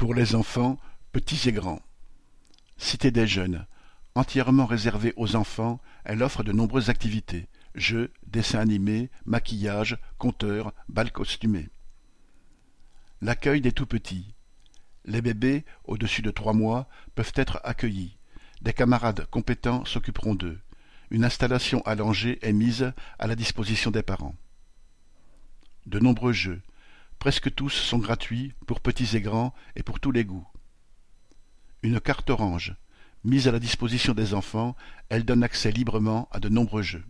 Pour les enfants, petits et grands. Cité des jeunes. Entièrement réservée aux enfants, elle offre de nombreuses activités jeux, dessins animés, maquillage, conteurs, bals costumés. L'accueil des tout-petits. Les bébés, au-dessus de trois mois, peuvent être accueillis. Des camarades compétents s'occuperont d'eux. Une installation allongée est mise à la disposition des parents. De nombreux jeux. Presque tous sont gratuits, pour petits et grands, et pour tous les goûts. Une carte orange. Mise à la disposition des enfants, elle donne accès librement à de nombreux jeux.